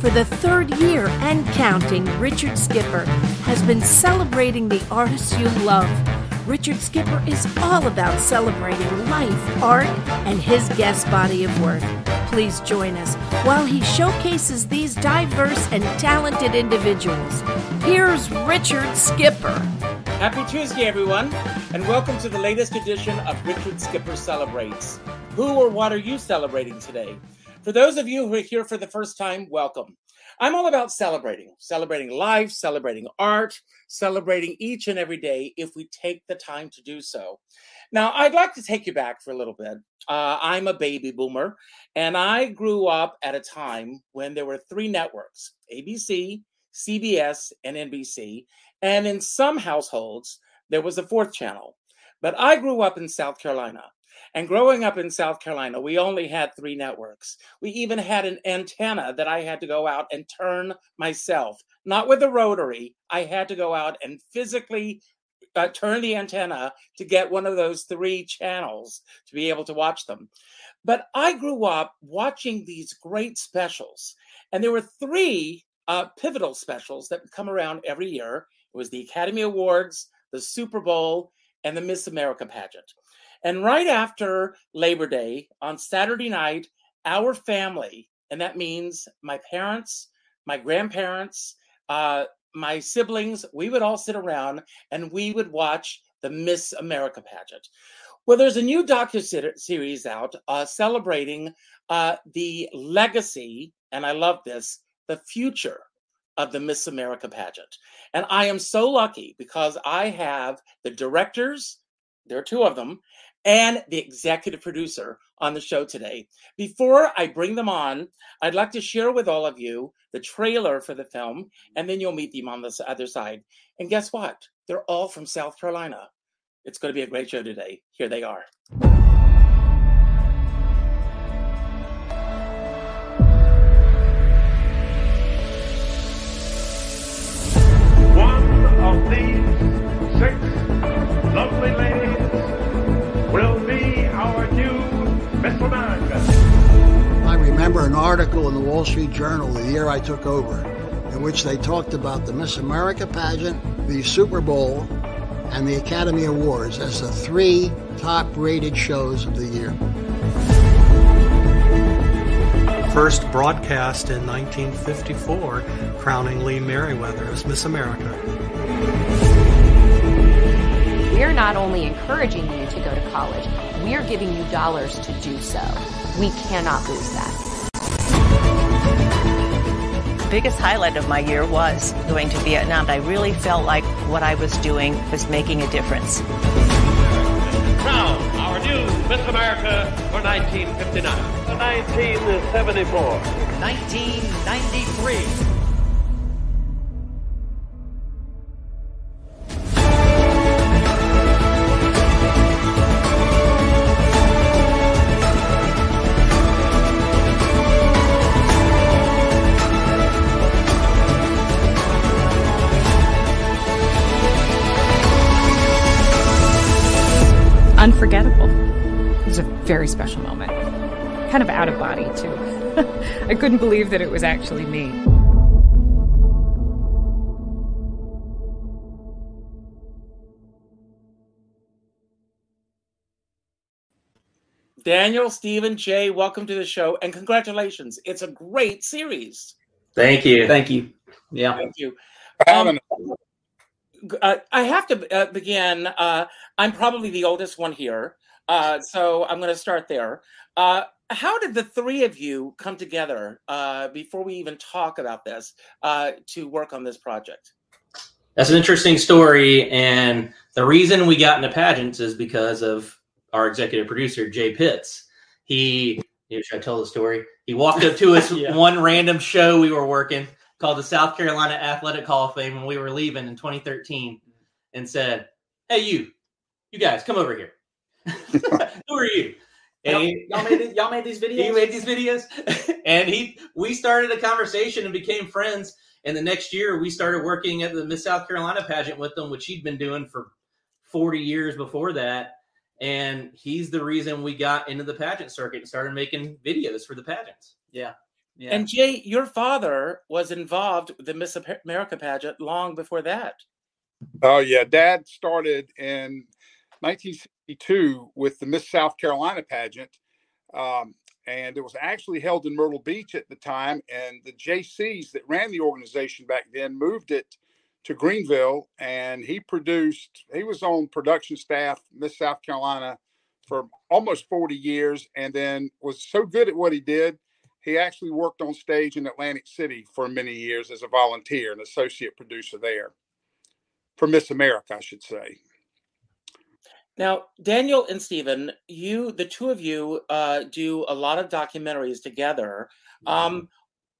For the third year and counting, Richard Skipper has been celebrating the artists you love. Richard Skipper is all about celebrating life, art, and his guest body of work. Please join us while he showcases these diverse and talented individuals. Here's Richard Skipper. Happy Tuesday, everyone, and welcome to the latest edition of Richard Skipper Celebrates. Who or what are you celebrating today? For those of you who are here for the first time, welcome. I'm all about celebrating, celebrating life, celebrating art, celebrating each and every day if we take the time to do so. Now, I'd like to take you back for a little bit. Uh, I'm a baby boomer, and I grew up at a time when there were three networks ABC, CBS, and NBC. And in some households, there was a fourth channel. But I grew up in South Carolina. And growing up in South Carolina, we only had three networks. We even had an antenna that I had to go out and turn myself, not with a rotary. I had to go out and physically uh, turn the antenna to get one of those three channels to be able to watch them. But I grew up watching these great specials, and there were three uh, pivotal specials that would come around every year. It was the Academy Awards, the Super Bowl, and the Miss America pageant. And right after Labor Day on Saturday night, our family, and that means my parents, my grandparents, uh, my siblings, we would all sit around and we would watch the Miss America pageant. Well, there's a new docu series out uh, celebrating uh, the legacy, and I love this, the future of the Miss America pageant. And I am so lucky because I have the directors, there are two of them, and the executive producer on the show today. Before I bring them on, I'd like to share with all of you the trailer for the film, and then you'll meet them on the other side. And guess what? They're all from South Carolina. It's going to be a great show today. Here they are. Remember an article in the Wall Street Journal the year I took over in which they talked about the Miss America pageant, the Super Bowl, and the Academy Awards as the three top rated shows of the year. First broadcast in 1954, crowning Lee Meriwether as Miss America. We're not only encouraging you to go to college, we're giving you dollars to do so. We cannot lose that. The biggest highlight of my year was going to Vietnam. I really felt like what I was doing was making a difference. Now, our new Miss America for 1959. 1974. 1993. Very special moment. Kind of out of body, too. I couldn't believe that it was actually me. Daniel, Stephen, Jay, welcome to the show and congratulations. It's a great series. Thank you. Thank you. Yeah. Thank you. Um, uh, I have to uh, begin. Uh, I'm probably the oldest one here, uh, so I'm going to start there. Uh, how did the three of you come together uh, before we even talk about this to work on this project? That's an interesting story, and the reason we got into pageants is because of our executive producer Jay Pitts. He, should I tell the story? He walked up to us yeah. one random show we were working called the South Carolina Athletic Hall of Fame when we were leaving in 2013 and said, Hey, you, you guys, come over here. Who are you? And he, y'all, made, y'all made these videos? He made these videos. and he we started a conversation and became friends. And the next year we started working at the Miss South Carolina pageant with them, which he'd been doing for 40 years before that. And he's the reason we got into the pageant circuit and started making videos for the pageants. Yeah. Yeah. And Jay, your father was involved with the Miss America pageant long before that. Oh yeah, Dad started in 1962 with the Miss South Carolina pageant, um, and it was actually held in Myrtle Beach at the time. And the JCs that ran the organization back then moved it to Greenville, and he produced. He was on production staff Miss South Carolina for almost 40 years, and then was so good at what he did. He actually worked on stage in Atlantic City for many years as a volunteer, an associate producer there for Miss America, I should say. Now, Daniel and Stephen, you, the two of you, uh, do a lot of documentaries together. Um,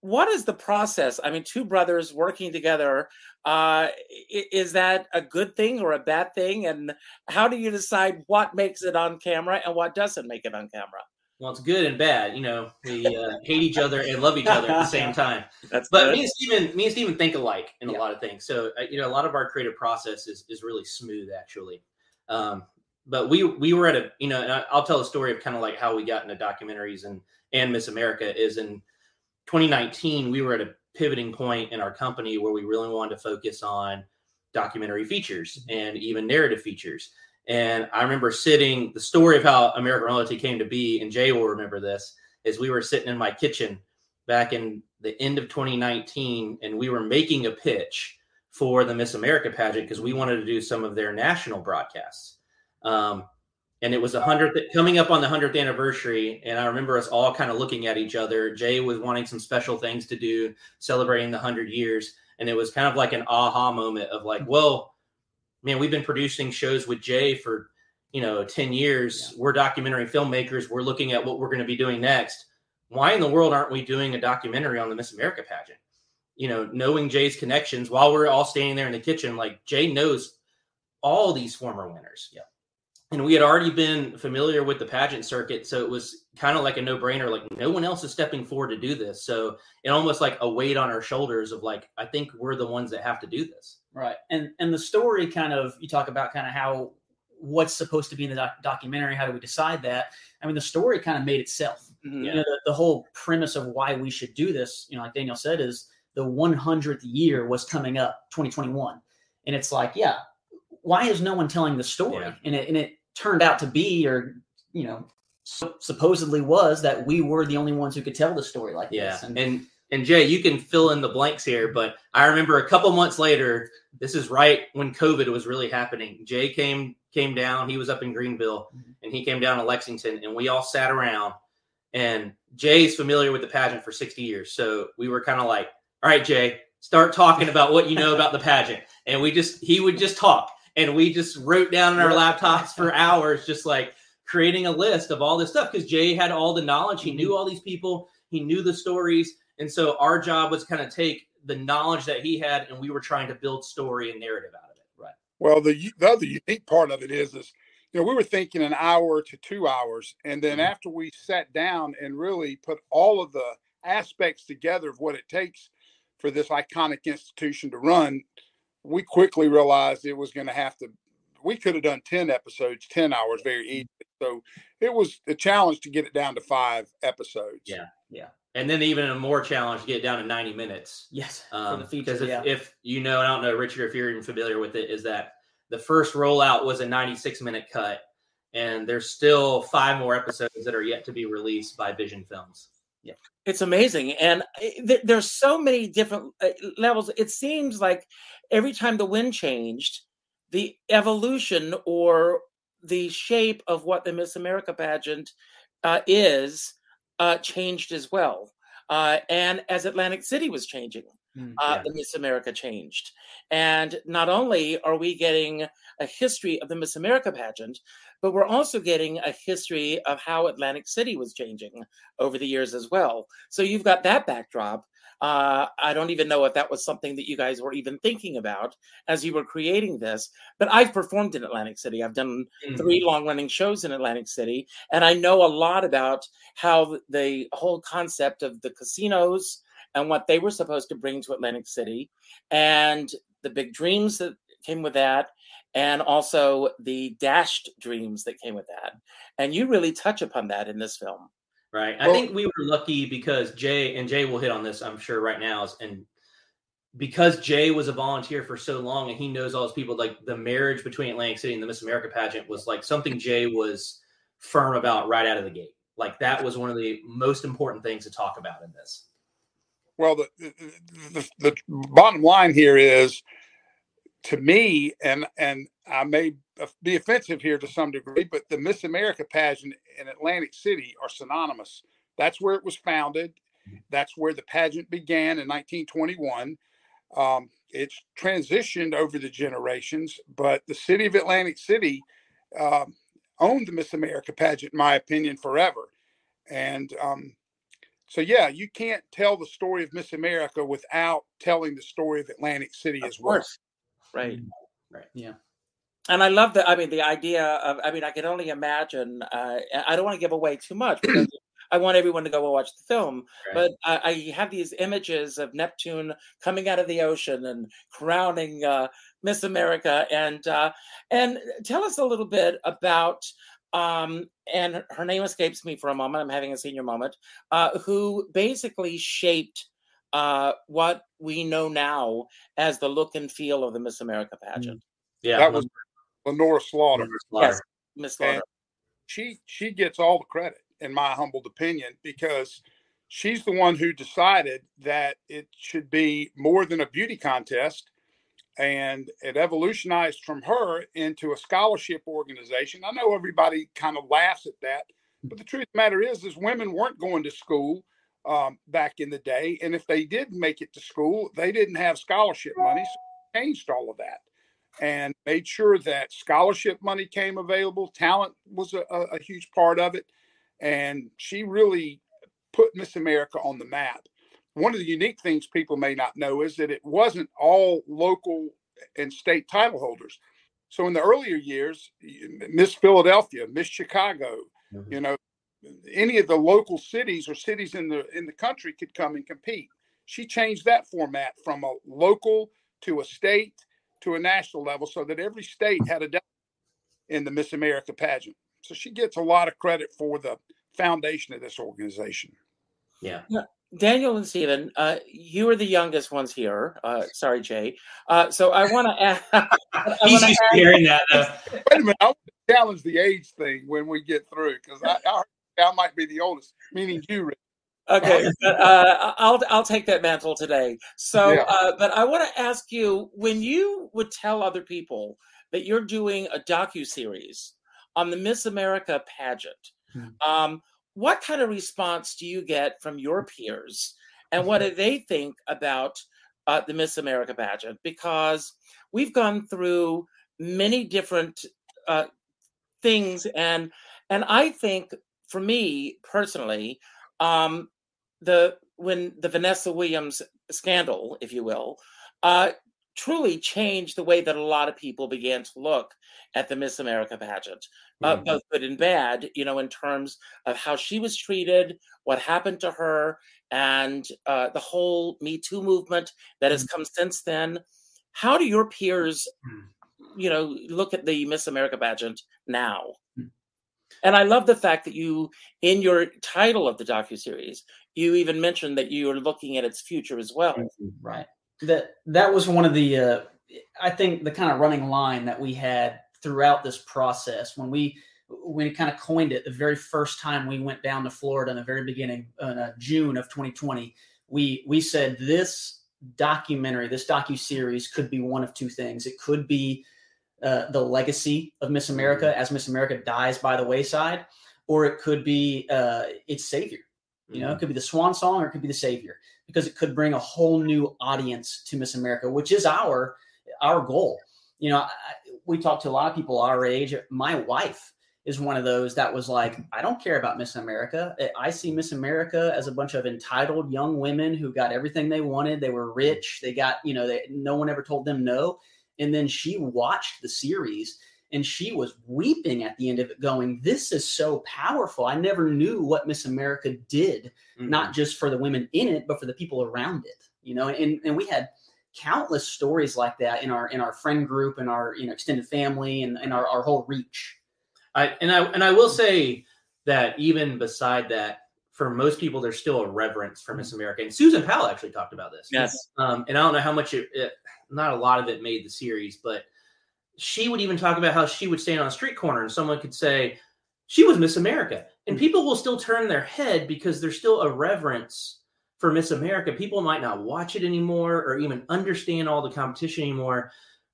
what is the process? I mean, two brothers working together. Uh, is that a good thing or a bad thing? And how do you decide what makes it on camera and what doesn't make it on camera? Well, it's good and bad. You know, we uh, hate each other and love each other at the same time. That's but good. me and Stephen, me and Stephen think alike in a lot of things. So, uh, you know, a lot of our creative process is, is really smooth, actually. Um, but we we were at a, you know, and I, I'll tell a story of kind of like how we got into documentaries and and Miss America is in 2019 we were at a pivoting point in our company where we really wanted to focus on documentary features and even narrative features. And I remember sitting, the story of how American Royalty came to be, and Jay will remember this, is we were sitting in my kitchen back in the end of 2019, and we were making a pitch for the Miss America pageant because we wanted to do some of their national broadcasts. Um, and it was a hundredth coming up on the hundredth anniversary. And I remember us all kind of looking at each other. Jay was wanting some special things to do, celebrating the hundred years, and it was kind of like an aha moment of like, well, man, we've been producing shows with Jay for you know 10 years. We're documentary filmmakers. We're looking at what we're going to be doing next. Why in the world aren't we doing a documentary on the Miss America pageant? You know, knowing Jay's connections while we're all standing there in the kitchen, like Jay knows all these former winners. Yeah. And we had already been familiar with the pageant circuit. So it was kind of like a no brainer. Like, no one else is stepping forward to do this. So it almost like a weight on our shoulders of like, I think we're the ones that have to do this. Right. And and the story kind of you talk about kind of how what's supposed to be in the doc- documentary. How do we decide that? I mean, the story kind of made itself. Mhm. You know, the, the whole premise of why we should do this, you know, like Daniel said, is the 100th year was coming up, 2021, and it's like, yeah, why is no one telling the story? Yeah. And it and it turned out to be, or you know, sup- supposedly was that we were the only ones who could tell the story like Yeah. this. And, And and Jay, you can fill in the blanks here, but I remember a couple months later, this is right when COVID was really happening. Jay came came down, he was up in Greenville, mm-hmm. and he came down to Lexington, and we all sat around. And Jay's familiar with the pageant for 60 years. So we were kind of like, all right, Jay, start talking about what you know about the pageant. And we just he would just talk. And we just wrote down on our laptops for hours, just like creating a list of all this stuff because Jay had all the knowledge. He knew mm-hmm. all these people, he knew the stories. And so our job was kind of take the knowledge that he had and we were trying to build story and narrative out of it. Right. Well, the the other unique part of it is, is you know, we were thinking an hour to two hours, and then mm-hmm. after we sat down and really put all of the aspects together of what it takes for this iconic institution to run, we quickly realized it was going to have to. We could have done ten episodes, ten hours, very easy. So it was a challenge to get it down to five episodes. Yeah. Yeah. And then even a more challenge to get it down to 90 minutes. yes, Um, for because if, yeah. if you know, I don't know, Richard, if you're even familiar with it, is that the first rollout was a 96 minute cut, and there's still five more episodes that are yet to be released by Vision Films. It's amazing, and th- there's so many different uh, levels. It seems like every time the wind changed, the evolution or the shape of what the Miss America pageant uh, is uh, changed as well. Uh, and as Atlantic City was changing, Mm, uh, the Miss America changed. And not only are we getting a history of the Miss America pageant, but we're also getting a history of how Atlantic City was changing over the years as well. So you've got that backdrop. Uh, I don't even know if that was something that you guys were even thinking about as you were creating this, but I've performed in Atlantic City. I've done three long running shows in Atlantic City, and I know a lot about how the whole concept of the casinos and what they were supposed to bring to Atlantic City, and the big dreams that came with that, and also the dashed dreams that came with that. And you really touch upon that in this film. Right. I think we were lucky because Jay and Jay will hit on this, I'm sure, right now. is- And because Jay was a volunteer for so long and he knows all those people, like the marriage between Atlantic City and the Miss America pageant was like something Jay was firm about right out of the gate. Like that was one of the most important things to talk about in this. Well, the, the, the, the bottom line here is to me, and and I may be offensive here to some degree, but the Miss America pageant in Atlantic City are synonymous. That's where it was founded. That's where the pageant began in 1921. Um, it's transitioned over the generations, but the city of Atlantic City um, owned the Miss America pageant, in my opinion, forever. And um, so, yeah, you can't tell the story of Miss America without telling the story of Atlantic City as well. Right. Right. Yeah. And I love that. I mean, the idea of, I mean, I can only imagine, uh, I don't want to give away too much because I want everyone to go and watch the film. But I, I have these images of Neptune coming out of the ocean and crowning uh, Miss America. And, uh, and tell us a little bit about, um, and her name escapes me for a moment. I'm having a senior moment, uh, who basically shaped uh, what we know now as the look and feel of the Miss America pageant. Yeah, that was Lenora Slaughter. Yes, Miss Slaughter. And she she gets all the credit, in my humble opinion, because she's the one who decided that it should be more than a beauty contest, and it evolutionized from her into a scholarship organization. I know everybody kind of laughs at that, but the truth of the matter is, is women weren't going to school um, back in the day, and if they did make it to school, they didn't have scholarship money. So changed all of that and made sure that scholarship money came available. Talent was a, a, a huge part of it. And she really put Miss America on the map. One of the unique things people may not know is that it wasn't all local and state title holders. So in the earlier years, Miss Philadelphia, Miss Chicago, mm-hmm. you know, any of the local cities or cities in the in the country could come and compete. She changed that format from a local to a state to a national level so that every state had a in the Miss America pageant. So she gets a lot of credit for the foundation of this organization. Yeah. Daniel and Stephen, uh, you are the youngest ones here. Uh, sorry, Jay. Uh, so I want to ask. He's used to hearing that. Though. Wait a minute. I want to challenge the age thing when we get through because I, I, I, might be the oldest, meaning you, Rick. Okay, but, uh, I'll I'll take that mantle today. So, yeah. uh, but I want to ask you: when you would tell other people that you're doing a docu series on the Miss America pageant, mm-hmm. um, what kind of response do you get from your peers, and what do they think about uh, the Miss America pageant? Because we've gone through many different uh, things, and and I think for me personally. Um, the when the Vanessa Williams scandal, if you will, uh, truly changed the way that a lot of people began to look at the Miss America pageant, uh, mm-hmm. both good and bad. You know, in terms of how she was treated, what happened to her, and uh, the whole Me Too movement that has come since then. How do your peers, you know, look at the Miss America pageant now? And I love the fact that you, in your title of the docu series, you even mentioned that you are looking at its future as well. Right. That that was one of the, uh, I think, the kind of running line that we had throughout this process when we when we kind of coined it the very first time we went down to Florida in the very beginning in uh, June of 2020. We we said this documentary, this docu series, could be one of two things. It could be uh, the legacy of Miss America mm-hmm. as Miss America dies by the wayside, or it could be uh, its savior. You know, it mm-hmm. could be the swan song or it could be the savior because it could bring a whole new audience to Miss America, which is our our goal. You know, I, we talk to a lot of people our age. My wife is one of those that was like, I don't care about Miss America. I see Miss America as a bunch of entitled young women who got everything they wanted. They were rich. They got, you know, they, no one ever told them no. And then she watched the series and she was weeping at the end of it, going, This is so powerful. I never knew what Miss America did, mm-hmm. not just for the women in it, but for the people around it. You know, and, and we had countless stories like that in our in our friend group and our you know extended family and, and our, our whole reach. I and I and I will say that even beside that, for most people, there's still a reverence for Miss America. And Susan Powell actually talked about this. Yes. Um, and I don't know how much it, it, not a lot of it made the series, but she would even talk about how she would stand on a street corner and someone could say, she was Miss America. And mm-hmm. people will still turn their head because there's still a reverence for Miss America. People might not watch it anymore or even understand all the competition anymore,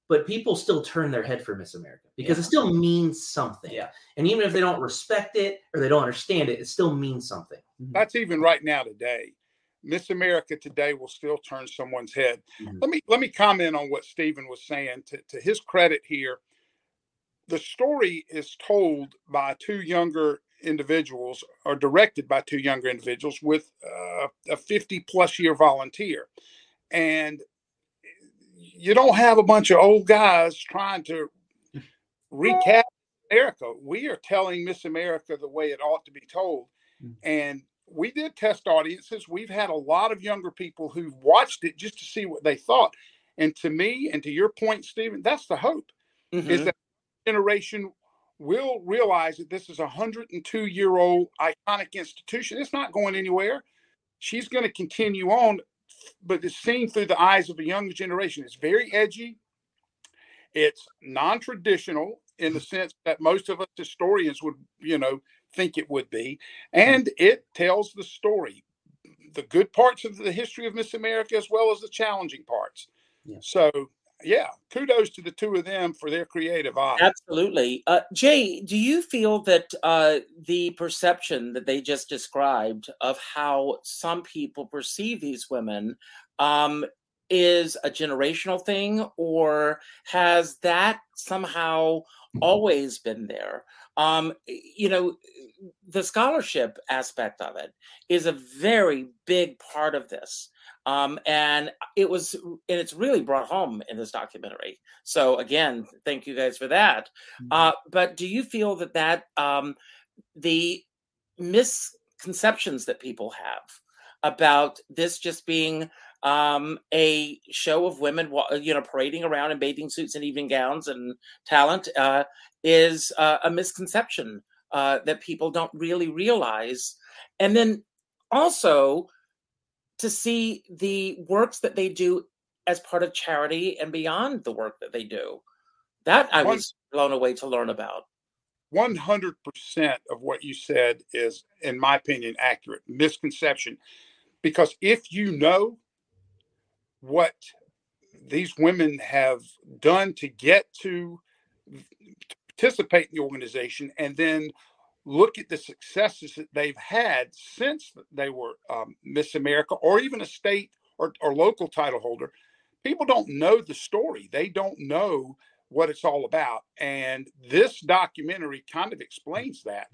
but people still turn their head for Miss America because Yeah. it still means something. Yeah. And even if they don't respect it or they don't understand it, it still means something. Mm-hmm. That's even right now today. Miss America today will still turn someone's head. Mhm. Let me let me comment on what Stephen was saying. To, to his credit here, the story is told by two younger individuals or directed by two younger individuals with uh, a 50 plus year volunteer. And you don't have a bunch of old guys trying to recap America. We are telling Miss America the way it ought to be told. And we did test audiences. We've had a lot of younger people who've watched it just to see what they thought. And to me, and to your point, Stephen, that's the hope is Mhm. that generation will realize that this is a 102 year old iconic institution. It's not going anywhere. She's going to continue on, but it's seen through the eyes of a younger generation. It's very edgy. It's non traditional in the sense that most of us historians would, you know, think it would be. And it tells the story, the good parts of the history of Miss America as well as the challenging parts. Yeah. So, yeah, kudos to the two of them for their creative eye. Absolutely. Uh, Jay, do you feel that uh, the perception that they just described of how some people perceive these women um, is a generational thing, or has that somehow always been there? Um, you know, the scholarship aspect of it is a very big part of this. Um, and it was, and it's really brought home in this documentary. So again, thank you guys for that. Uh, but do you feel that that um, the misconceptions that people have about this just being um, a show of women, you know, parading around in bathing suits and evening gowns and talent uh, is uh, a misconception uh, that people don't really realize. And then also to see the works that they do as part of charity and beyond the work that they do. That I was blown away to learn about. 100% of what you said is, in my opinion, accurate. Misconception. Because if you know what these women have done to get to, to participate in the organization and then look at the successes that they've had since they were um, Miss America or even a state or, or local title holder, people don't know the story. They don't know what it's all about. And this documentary kind of explains that.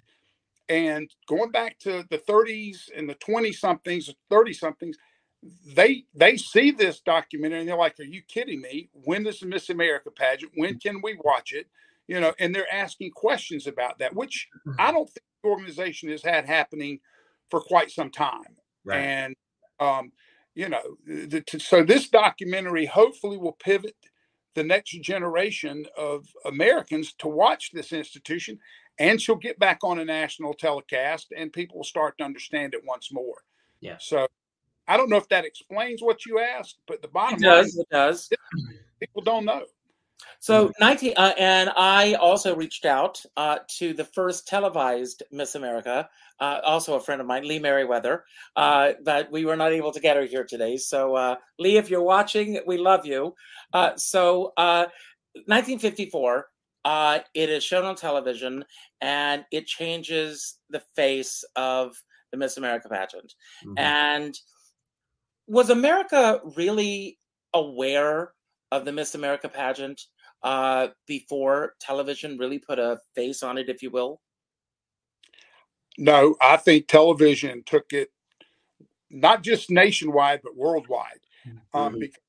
And going back to the 30s and the 20 somethings, 30 somethings, they they see this documentary and they're like, Are you kidding me? When is the Miss America pageant? When can we watch it? You know, and they're asking questions about that, which I don't think the organization has had happening for quite some time. Right. And um, you know, the, to, so this documentary hopefully will pivot the next generation of Americans to watch this institution, and she'll get back on a national telecast, and people will start to understand it once more. Yeah. So I don't know if that explains what you asked, but the bottom It does. line, It does. people don't know. So 19, uh, and I also reached out uh, to the first televised Miss America, uh, also a friend of mine, Lee Meriwether, uh, but we were not able to get her here today. So uh, Lee, if you're watching, we love you. Uh, so uh, 1954, uh, it is shown on television, and it changes the face of the Miss America pageant. Mhm. And was America really aware of the Miss America pageant uh, before television really put a face on it, if you will? No, I think television took it not just nationwide, but worldwide. Um, Mhm. because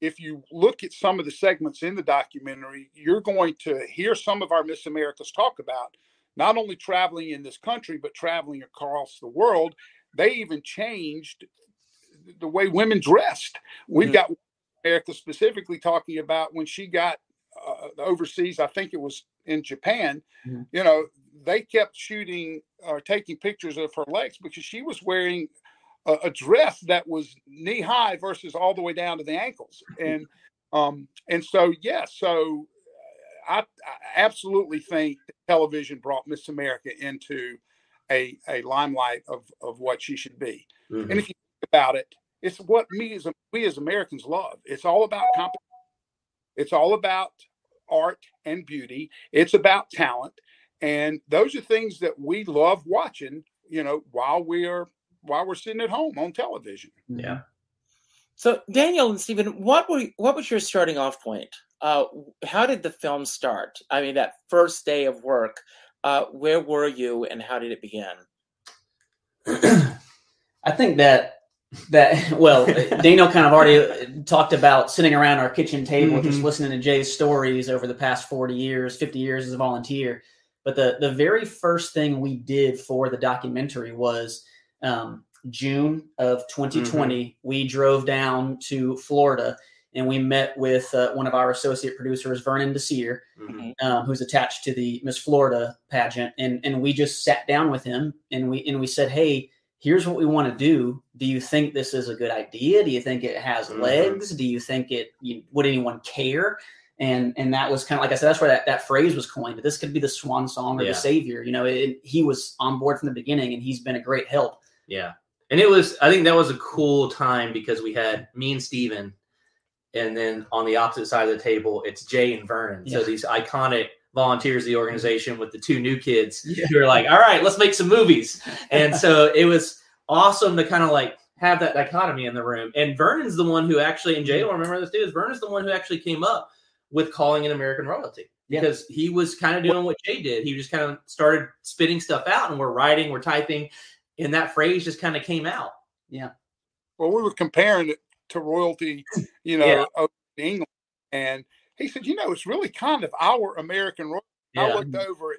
if you look at some of the segments in the documentary, you're going to hear some of our Miss Americas talk about not only traveling in this country, but traveling across the world. They even changed the way women dressed. We've got America specifically talking about when she got uh, overseas, I think it was in Japan, Mhm. you know, they kept shooting or taking pictures of her legs because she was wearing a, a dress that was knee high versus all the way down to the ankles. And um, and so yeah, so I, I absolutely think television brought Miss America into a, a limelight of, of what she should be. Mm-hmm. And if you about it, it's what me as we as Americans love. It's all about competition. It's all about art and beauty. It's about talent, and those are things that we love watching. You know, while we're while we're sitting at home on television. Yeah. So Daniel and Stephen, what were what was your starting off point? Uh, how did the film start? I mean, that first day of work. Uh, where were you, and how did it begin? I think that that well daniel kind of already talked about sitting around our kitchen table mm-hmm. just listening to jay's stories over the past 40 years 50 years as a volunteer but the the very first thing we did for the documentary was um, june of 2020 mm-hmm. we drove down to florida and we met with uh, one of our associate producers vernon desir mm-hmm. um, who's attached to the miss florida pageant and and we just sat down with him and we and we said hey here's what we want to do. Do you think this is a good idea? Do you think it has mm-hmm. legs? Do you think it you, would anyone care? And and that was kind of like I said, that's where that, that phrase was coined. But this could be the swan song or yeah. the savior. You know, it, he was on board from the beginning, and he's been a great help. Yeah, and it was. I think that was a cool time because we had me and Stephen, and then on the opposite side of the table, it's Jay and Vernon. Yeah. So these iconic volunteers the organization with the two new kids yeah. who are like, all right, let's make some movies. And so it was awesome to kind of like have that dichotomy in the room. And Vernon's the one who actually, and Jay will remember this too, is Vernon's the one who actually came up with calling an American royalty. Because yeah. he was kind of doing what Jay did. He just kind of started spitting stuff out and we're writing, we're typing, and that phrase just kind of came out. Yeah. Well, we were comparing it to royalty, you know, yeah. England. And he said, you know, it's really kind of our American royal. Yeah. I looked over at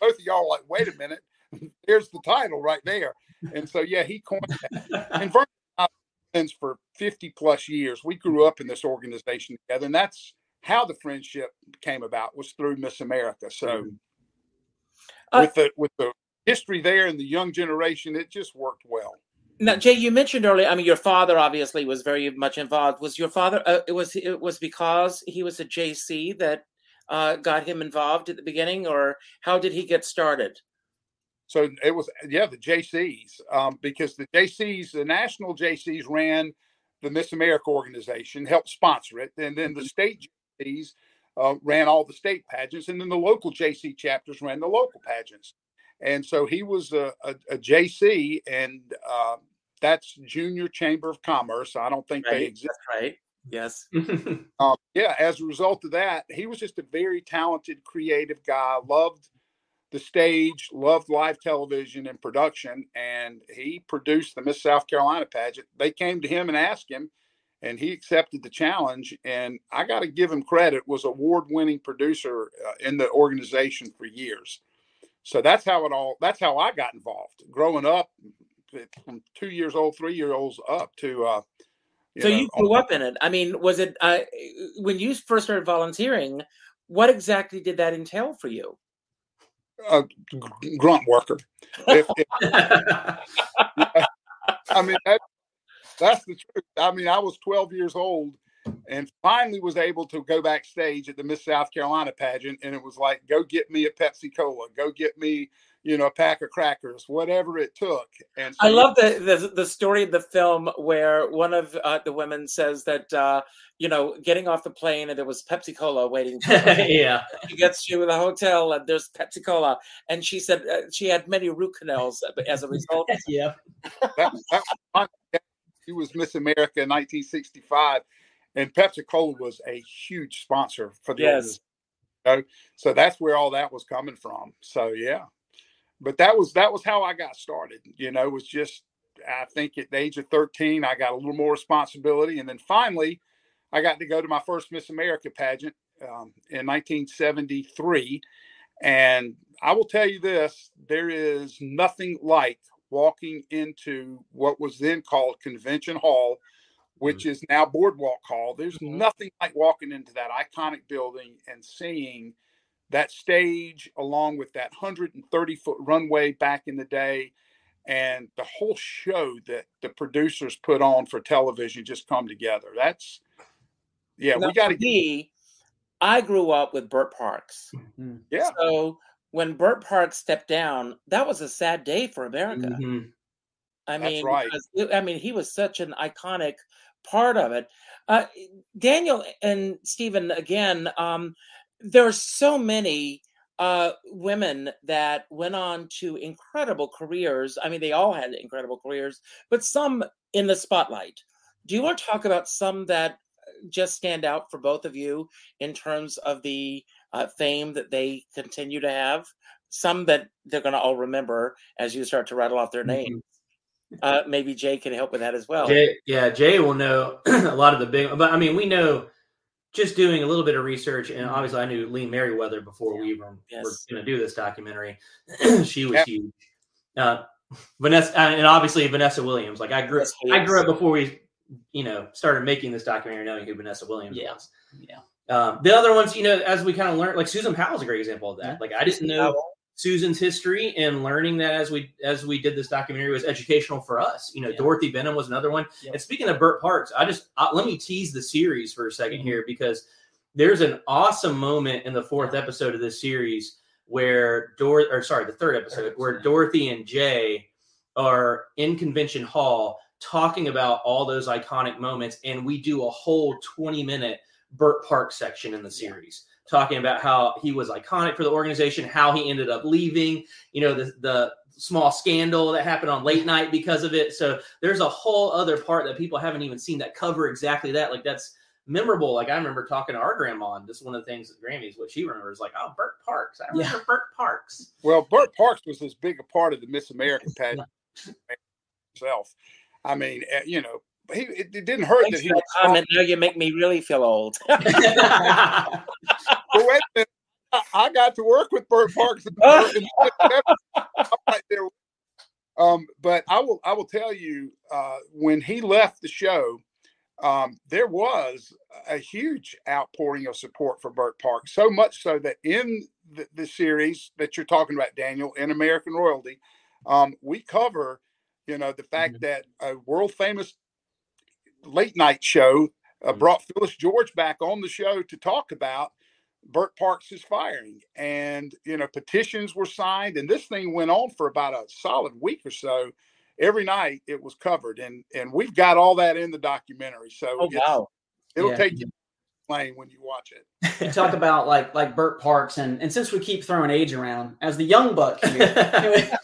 both of y'all like, wait a minute, there's the title right there. And so, yeah, he coined that. and Vernon for 50 plus years. We grew up in this organization together, and that's how the friendship came about was through Miss America. So, mm-hmm. uh, with the with the history there and the young generation, it just worked well. Now, Jay, you mentioned earlier. I mean, your father obviously was very much involved. Was your father? Uh, it was it was because he was a JC that uh, got him involved at the beginning, or how did he get started? So it was yeah the JCs um, because the JCs the national JCs ran the Miss America organization, helped sponsor it, and then the mm-hmm. state JCs uh, ran all the state pageants, and then the local JC chapters ran the local pageants. And so he was a, a, a JC, and uh, that's Junior Chamber of Commerce. I don't think right. they exist. That's right. Yes. um, yeah. As a result of that, he was just a very talented, creative guy. Loved the stage, loved live television and production, and he produced the Miss South Carolina pageant. They came to him and asked him, and he accepted the challenge. And I got to give him credit; was award-winning producer uh, in the organization for years. So that's how it all. That's how I got involved. Growing up, from two years old, three year olds up to. Uh, you so know, you grew up in it. I mean, was it uh, when you first started volunteering? What exactly did that entail for you? A grunt worker. If, if, I mean, that, that's the truth. I mean, I was 12 years old and finally was able to go backstage at the Miss South Carolina pageant. And it was like, go get me a Pepsi Cola, go get me, you know, a pack of crackers, whatever it took. And so I love the, the, the story of the film where one of uh, the women says that uh, you know getting off the plane and there was Pepsi Cola waiting. yeah, she gets to the hotel and there's Pepsi Cola, and she said uh, she had many root canals as a result. yeah, that, that, he was Miss America in 1965 and Pepsi Cola was a huge sponsor for the yes. So, so that's where all that was coming from. So yeah, but that was that was how I got started. You know, it was just I think at the age of 13 I got a little more responsibility, and then finally I got to go to my first Miss America pageant um, in 1973. And I will tell you this: there is nothing like walking into what was then called Convention Hall which mm-hmm. is now Boardwalk Hall. There's mm-hmm. nothing like walking into that iconic building and seeing that stage along with that 130 foot runway back in the day and the whole show that the producers put on for television just come together that's yeah Now, we got to for me, I grew up with Bert Parks. yeah So when Bert Parks stepped down, that was a sad day for America. Mhm. I That's mean, right. I mean, he was such an iconic part of it. Uh, Daniel and Stephen, again, um, there are so many uh, women that went on to incredible careers. I mean, they all had incredible careers, but some in the spotlight. Do you want to talk about some that just stand out for both of you in terms of the uh, fame that they continue to have? Some that they're going to all remember as you start to rattle off their names. Uh, maybe Jay can help with that as well. Jay, yeah, Jay will know a lot of the big, but I mean, we know just doing a little bit of research, and obviously, I knew Lee Meriwether before we even were going to do this documentary. she was Yep. huge. Uh, Vanessa, and obviously Vanessa Williams. Like I grew, Yes, I grew up before we, you know, started making this documentary, knowing who Vanessa Williams Yeah. was. Yeah. Um, the other ones, you know, as we kind of learned, like Susan Powell's a great example of that. Like I didn't know Powell. Susan's history and learning that as we as we did this documentary was educational for us. You know, Yeah. Dorothy Benham was another one. Yep. And speaking of Bert Parks, I just uh, let me tease the series for a 2nd Mhm. here because there's an awesome moment in the fourth episode of this series where Dor or sorry, the third episode Third where. Dorothy and Jay are in convention hall talking about all those iconic moments and we do a whole 20 minute Bert Parks section in the series talking about how he was iconic for the organization, how he ended up leaving, you know, the the small scandal that happened on late night because of it. So there's a whole other part that people haven't even seen that cover exactly that. Like that's memorable. Like I remember talking to our grandma, and this is one of the things at Grammys, what she remembers, like, oh, Bert Parks. I remember Bert Parks. well bert parks was as big a part of the miss america pageant himself i mean eh, you know he it, it didn't hurt Thanks that he was that comment. Now you make me really feel old. Well, wait a minute. I- I got to work with Bert Parks. in- in- I'm right there. Um, but I will I will tell you uh, when he left the show, um, there was a huge outpouring of support for Bert Parks. So much so that in the, the series that you're talking about, Daniel, in American Royalty, um, we cover, you know, the fact that a world famous late night show uh, brought Phyllis George back on the show to talk about Bert Parks' is firing. And, you know, petitions were signed, and this thing went on for about a solid week or so. Every night it was covered, and and we've got all that in the documentary. So Oh it's- wow! it'll Yeah. take you playing when you watch it. you talk about like like Bert Parks, and and since we keep throwing age around, as the young buck here,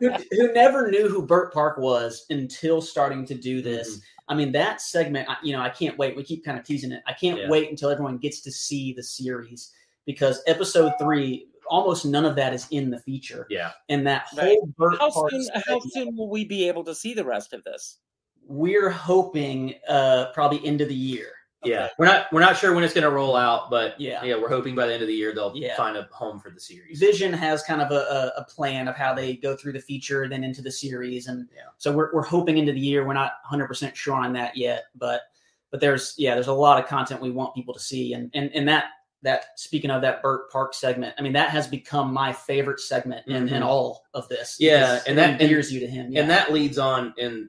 who, who never knew who Bert Park was until starting to do this. Mm-hmm. I mean, that segment, I- you know, I can't wait. We keep kind of teasing it. I can't Yeah. wait until everyone gets to see the series because episode three, almost none of that is in the feature. Yeah. And that Right. whole Bert How Park soon? How segment, soon will we be able to see the rest of this? we're hoping uh probably end of the year. Yeah, we're not we're not sure when it's going to roll out, but Yeah. yeah, we're hoping by the end of the year they'll Yeah. find a home for the series. Vision has kind of a, a, a plan of how they go through the feature, then into the series, and Yeah. so we're, we're hoping into the year. We're not 100 percent sure on that yet, but but there's yeah, there's a lot of content we want people to see, and and and that that speaking of that Bert Park segment, I mean that has become my favorite segment in, in Mhm. all of this. Yeah, and that- and- you to him, yeah. And that leads on in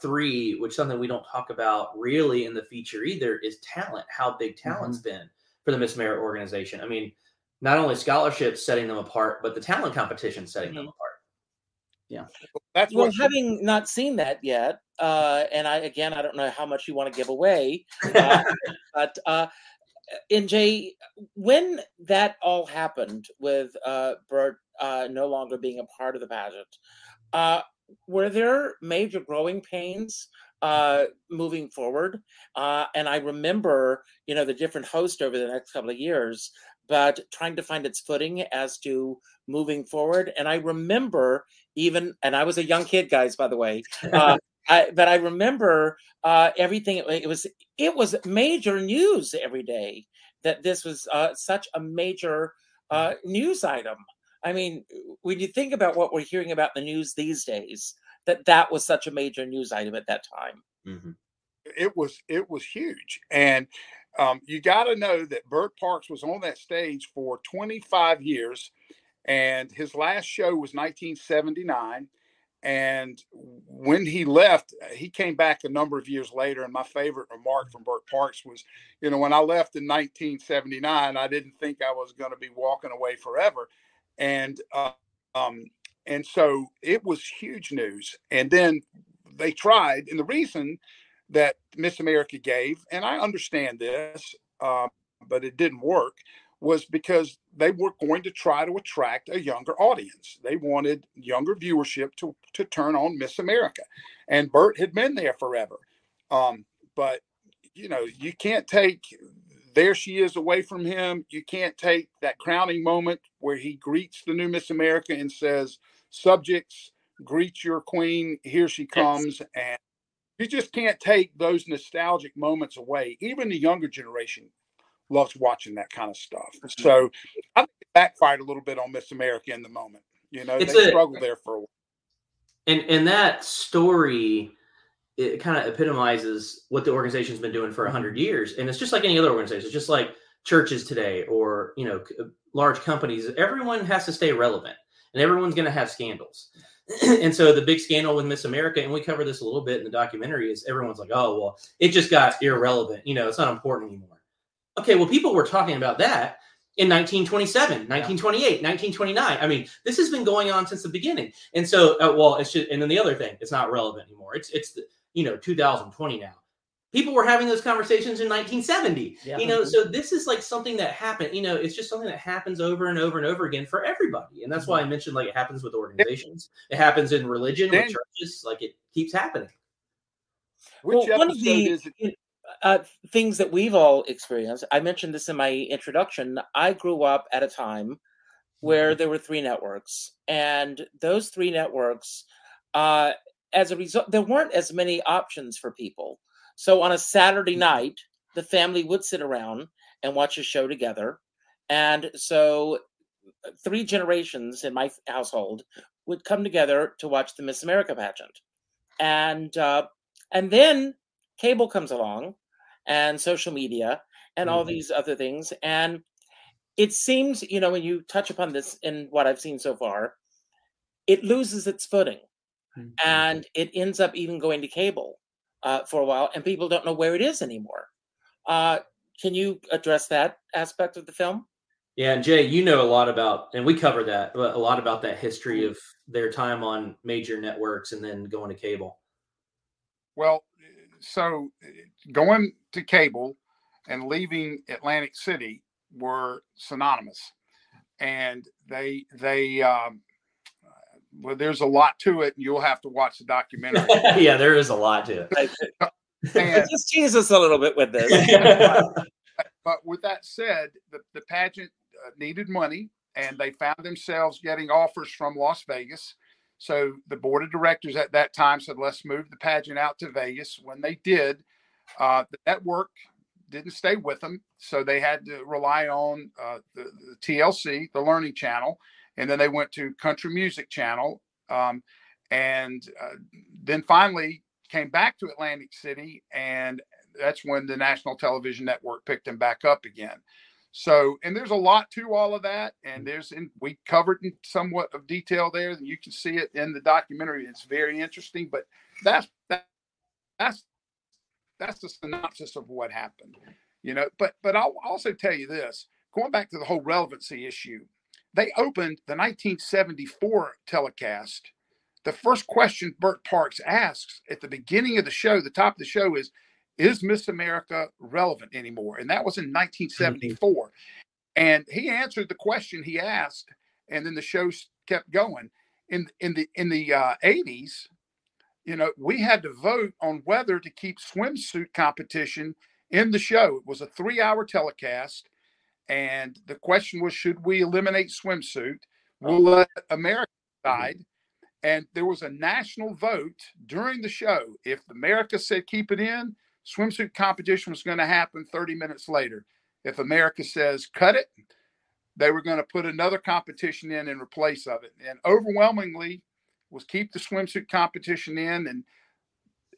three, which something we don't talk about really in the feature either, is talent. How big talent's Mm-hmm. been for the Miss America organization. I mean, not only scholarships setting them apart, but the talent competition setting them apart. That's Well, what having not seen that yet, uh, and I again, I don't know how much you want to give away, uh, but uh, and Jay, when that all happened with uh, Bert uh, no longer being a part of the pageant, uh, were there major growing pains uh, moving forward? Uh, and I remember, you know, the different host over the next couple of years, but trying to find its footing as to moving forward. And I remember even, and I was a young kid, guys, by the way. Uh, I, but I remember uh, everything. It was it was major news every day that this was uh, such a major uh, news item. I mean, when you think about what we're hearing about the news these days, that that was such a major news item at that time. Mm-hmm. it was it was huge, and um, you got to know that Bert Parks was on that stage for 25 years, and his last show was 1979. And when he left, he came back a number of years later. And my favorite remark from Bert Parks was, you know, when I left in 1979, I didn't think I was going to be walking away forever. And uh, um, and so it was huge news. And then they tried, and the reason that Miss America gave, and I understand this, uh, but it didn't work, was because they were going to try to attract a younger audience. They wanted younger viewership to to turn on Miss America, and Bert had been there forever. Um, but you know, you can't take there she is away from him. You can't take that crowning moment where he greets the new Miss America and says, "Subjects, greet your queen. Here she comes." Yes. And you just can't take those nostalgic moments away. Even the younger generation loves watching that kind of stuff. Mm-hmm. So I backfired a little bit on Miss America in the moment. You know, it's they a, struggled there for a while. And and that story it kind of epitomizes what the organization's been doing for 100 years and it's just like any other organization it's just like churches today or you know large companies everyone has to stay relevant and everyone's going to have scandals and so the big scandal with Miss America, and we cover this a little bit in the documentary, is everyone's like, oh, well, it just got irrelevant. You know, it's not important anymore. Okay, well, people were talking about that in 1927, 1928, 1929. I mean, this has been going on since the beginning. And so, uh, well, it's just, and then the other thing, it's not relevant anymore. It's, it's, the, you know, 2020 now people were having those conversations in 1970 yeah. you know so this is like something that happened you know it's just something that happens over and over and over again for everybody and that's why i mm-hmm. mentioned like it happens with organizations it happens in religion with churches like it keeps happening well, one of the uh, things that we've all experienced i mentioned this in my introduction i grew up at a time where mm-hmm. there were three networks and those three networks uh, as a result there weren't as many options for people so on a Saturday mm-hmm. night, the family would sit around and watch a show together. And so uh, three generations in my household would come together to watch the Miss America pageant. And uh, and then cable comes along and social media and all mm-hmm. these other things. And it seems, you know, when you touch upon this in what I've seen so far, it loses its footing mm-hmm. and it ends up even going to cable uh, for a while, and people don't know where it is anymore. Uh, can you address that aspect of the film? Yeah, and Jay, you know a lot about, and we cover that a lot about that history of their time on major networks and then going to cable. Well, so going to cable and leaving Atlantic City were synonymous, and they they um, well, there's a lot to it, and you'll have to watch the documentary. yeah, there is a lot to it. and, just tease us a little bit with this. but with that said, the, the pageant uh, needed money, and they found themselves getting offers from Las Vegas. So the board of directors at that time said, "Let's move the pageant out to Vegas." When they did, uh, the network didn't stay with them, so they had to rely on uh, the, the TLC, the Learning Channel and then they went to Country Music Channel, um, and uh, then finally came back to Atlantic City, and that's when the National Television Network picked them back up again. So, and there's a lot to all of that, and there's in, we covered in somewhat of detail there, and you can see it in the documentary. It's very interesting, but that's that, that's that's the synopsis of what happened, you know. But but I'll also tell you this: going back to the whole relevancy issue, they opened the 1974 telecast. The first question Bert Parks asks at the beginning of the show, the top of the show is, Is Miss America relevant anymore? And that was in 1974. Mm-hmm. And he answered the question he asked, and then the show kept going. In, in the in the uh, 80s, you know, we had to vote on whether to keep swimsuit competition in the show. It was a three hour telecast and the question was, should we eliminate swimsuit? We'll let America decide. And there was a national vote during the show. If America said keep it in, swimsuit competition was going to happen 30 minutes later. If America says cut it, they were going to put another competition in in replace of it. And overwhelmingly was keep the swimsuit competition in. And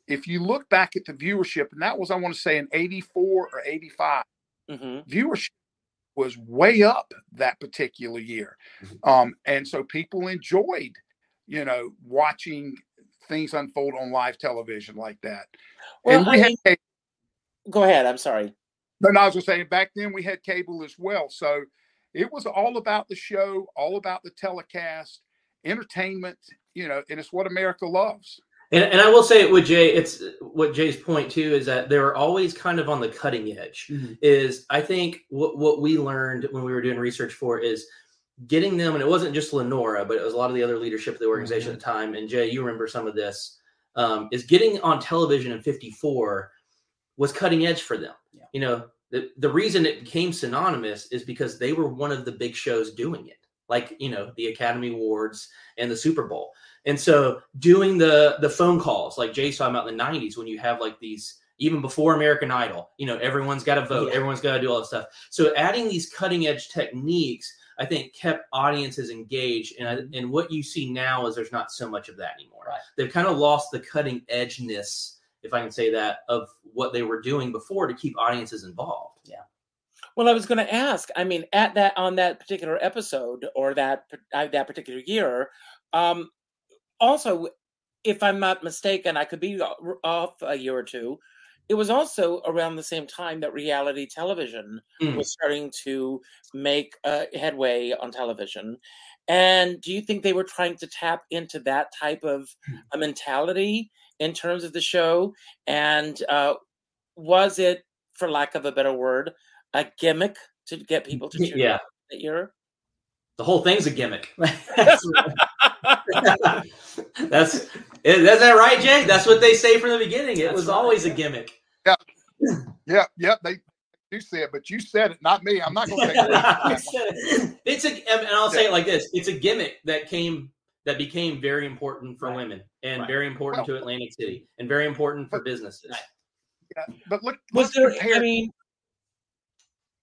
if you look back at the viewership, and that was, I want to say, in 84 or 85, Mm-hmm. viewership was way up that particular year. Mm-hmm. Um, and so people enjoyed, you know, watching things unfold on live television like that. Well, and we I had mean- cable, Go ahead. I'm sorry. but I was just saying back then we had cable as well. So it was all about the show, all about the telecast, entertainment, you know, and it's what America loves. And, and I will say it with Jay, it's what Jay's point too is that they were always kind of on the cutting edge. Mhm. Is I think what what we learned when we were doing research for is getting them, and it wasn't just Lenora, but it was a lot of the other leadership of the organization at the time. And Jay, you remember some of this. Um, is getting on television in '54 was cutting edge for them. Yeah. You know, the the reason it became synonymous is because they were one of the big shows doing it, like you know the Academy Awards and the Super Bowl. And so doing the the phone calls, like Jay's talking about in the '90s, when you have like these, even before American Idol, you know, everyone's got to vote, Yeah. everyone's got to do all that stuff. So adding these cutting edge techniques, I think, kept audiences engaged. And I, and what you see now is there's not so much of that anymore. Right. They've kind of lost the cutting edgeness, if I can say that, of what they were doing before to keep audiences involved. Yeah. Well, I was going to ask. I mean, at that on that particular episode or that that particular year, um, also, if I'm not mistaken, I could be off a year or two. It was also around the same time that reality television Mm. was starting to make uh, headway on television. And do you think they were trying to tap into that type of a mentality in terms of the show? And uh, was it, for lack of a better word, a gimmick to get people to tune Yeah. in that year? The whole thing's a gimmick. That's is that right, Jay? That's what they say from the beginning. It That's was right, always yeah. a gimmick. Yeah, yeah, yeah. they do say it, but you said it, not me. I'm not going to take it. it's a, and I'll say it like this: it's a gimmick that came that became very important for Right. women and Right. very important to Atlantic City and very important for businesses. Yeah, but look, Was let's there? compare, I mean,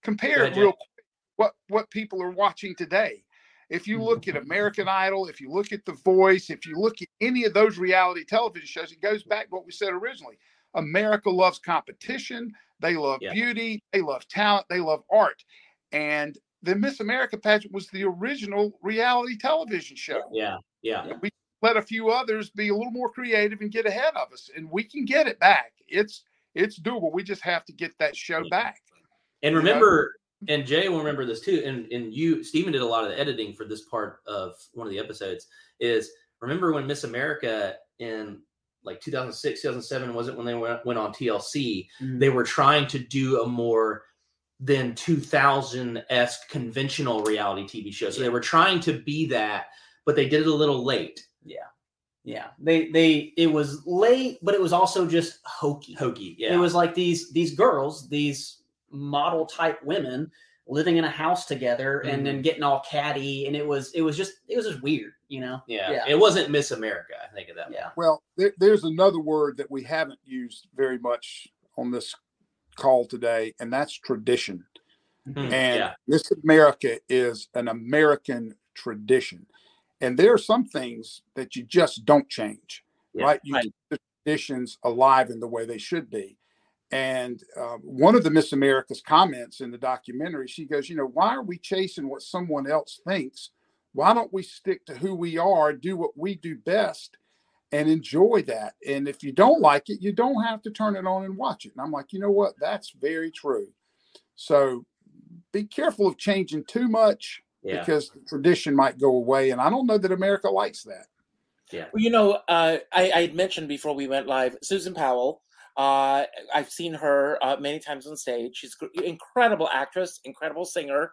compare Go ahead, real quick what what people are watching today. If you mm-hmm. look at American Idol, if you look at The Voice, if you look at any of those reality television shows, it goes back to what we said originally. America loves competition. They love Yeah. beauty. They love talent. They love art. And the Miss America pageant was the original reality television show. Yeah, yeah. We let a few others be a little more creative and get ahead of us, and we can get it back. It's it's doable. We just have to get that show back. And remember, and Jay will remember this too. And and you, Stephen, did a lot of the editing for this part of one of the episodes. Is remember when Miss America in like 2006, 2007 wasn't when they went, went on TLC. Mhm. They were trying to do a more than 2000 esque conventional reality TV show. So they were trying to be that, but they did it a little late. Yeah. Yeah. They they it was late, but it was also just hokey. Hokey, yeah. It was like these these girls, these model type women living in a house together and then getting all catty and it was it was just it was just weird, you know. Yeah, Yeah. it wasn't Miss America. I think of that. Yeah. Well, there, there's another word that we haven't used very much on this call today, and that's tradition. Hmm, And yeah. Miss America is an American tradition. And there are some things that you just don't change, Yeah, right? You right. keep the traditions alive in the way they should be. And uh, one of the Miss America's comments in the documentary, she goes, You know, why are we chasing what someone else thinks? Why don't we stick to who we are, do what we do best, and enjoy that? And if you don't like it, you don't have to turn it on and watch it. And I'm like, You know what? That's very true. So be careful of changing too much Yeah. because the tradition might go away. And I don't know that America likes that. Yeah. Well, you know, uh, I, I had mentioned before we went live, Susan Powell. Uh, I've seen her uh, many times on stage. She's an incredible actress, incredible singer.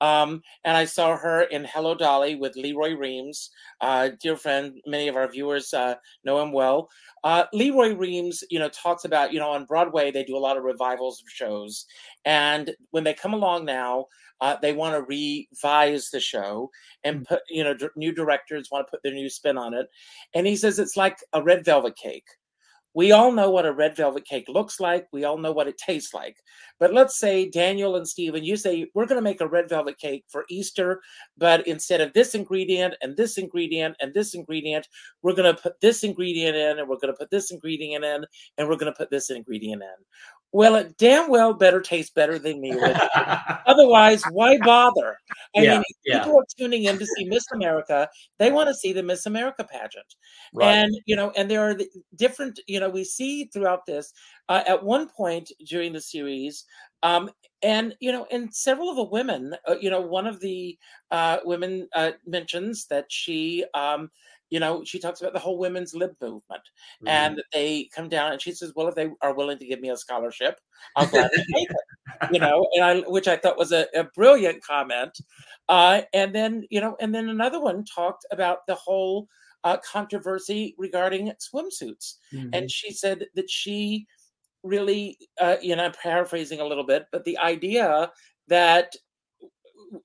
Um, and I saw her in Hello Dolly with Lee Roy Reams, uh, dear friend. Many of our viewers uh, know him well. Uh, Lee Roy Reams, you know, talks about you know on Broadway they do a lot of revivals of shows, and when they come along now, uh, they want to revise the show and put you know d- new directors want to put their new spin on it and he says it's like a red velvet cake we all know what a red velvet cake looks like. We all know what it tastes like. But let's say Daniel and Stephen, you say we're going to make a red velvet cake for Easter, but instead of this ingredient and this ingredient and this ingredient, we're going to put this ingredient in and we're going to put this ingredient in and we're going to put this ingredient in. Well, it damn well better taste better than me. Otherwise, why bother? I Yeah, mean, yeah. people are tuning in to see Miss America. They want to see the Miss America pageant, Right. and you know, and there are the different. You know, we see throughout this. Uh, at one point during the series, um, and you know, and several of the women. Uh, you know, one of the uh, women uh, mentions that she. Um, you know, she talks about the whole women's lib movement, Mm-hmm. and they come down, and she says, "Well, if they are willing to give me a scholarship, I'll gladly take it." You know, and I, which I thought was a, a brilliant comment. Uh, and then, you know, and then another one talked about the whole uh, controversy regarding swimsuits, and she said that she really, uh, you know, I'm paraphrasing a little bit, but the idea that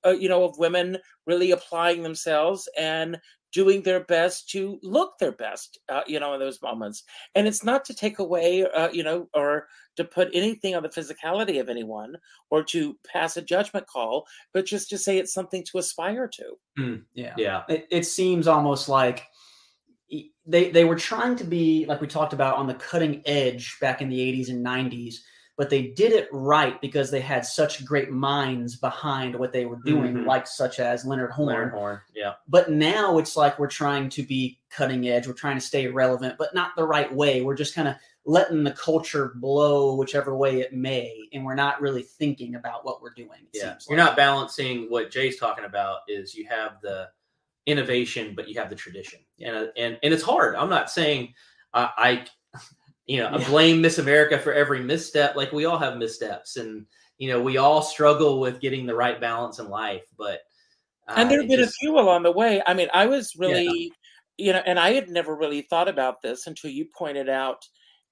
uh, you know of women really applying themselves and doing their best to look their best uh, you know in those moments and it's not to take away uh, you know or to put anything on the physicality of anyone or to pass a judgment call but just to say it's something to aspire to Yeah. Yeah. It, it seems almost like they they were trying to be like we talked about on the cutting edge back in the 80s and 90s, but they did it right because they had such great minds behind what they were doing, Mhm. like such as Leonard Horn. Leonard Horn. Yeah. But now it's like we're trying to be cutting edge, we're trying to stay relevant, but not the right way. We're just kind of letting the culture blow whichever way it may, and we're not really thinking about what we're doing. It Yeah. seems You're like. not balancing what Jay's talking about is you have the innovation, but you have the tradition. And, uh, and, and it's hard. I'm not saying uh, I, you know, Yeah. blame Miss America for every misstep. Like we all have missteps and, you know, we all struggle with getting the right balance in life, but, uh, and there have been just- a few along the way i mean i was really you know and i had never really thought about this until you pointed out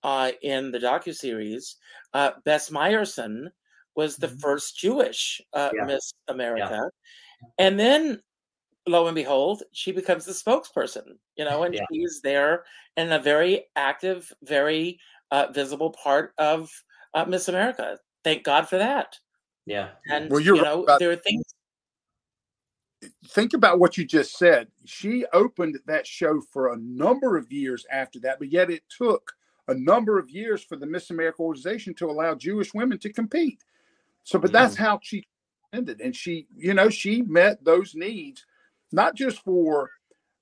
uh, in the docuseries uh, bess myerson was the first jewish uh, Mm-hmm. Yeah. miss america and then lo and behold she becomes the spokesperson you know and Yeah. she's there in a very active very uh, visible part of uh, miss america thank god for that yeah. and Well, you're you right know about- there are things think about what you just said. She opened that show for a number of years after that, but yet it took a number of years for the Miss America organization to allow Jewish women to compete. So, but that's how she ended. And she, you know, she met those needs, not just for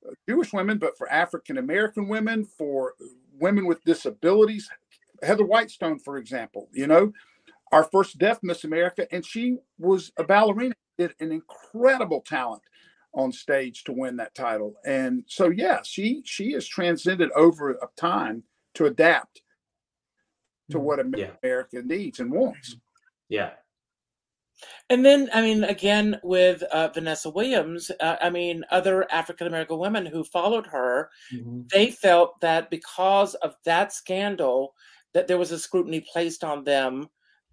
uh, Jewish women, but for African American women, for women with disabilities. Heather Whitestone, for example, you know, our first deaf Miss America, and she was a ballerina, did an incredible talent on stage to win that title. And so, yeah, she she has transcended over a time to adapt to what Yeah. America needs and wants. Yeah. And then, I mean, again with uh, Vanessa Williams, uh, I mean, other African American women who followed her, they felt that because of that scandal, that there was a scrutiny placed on them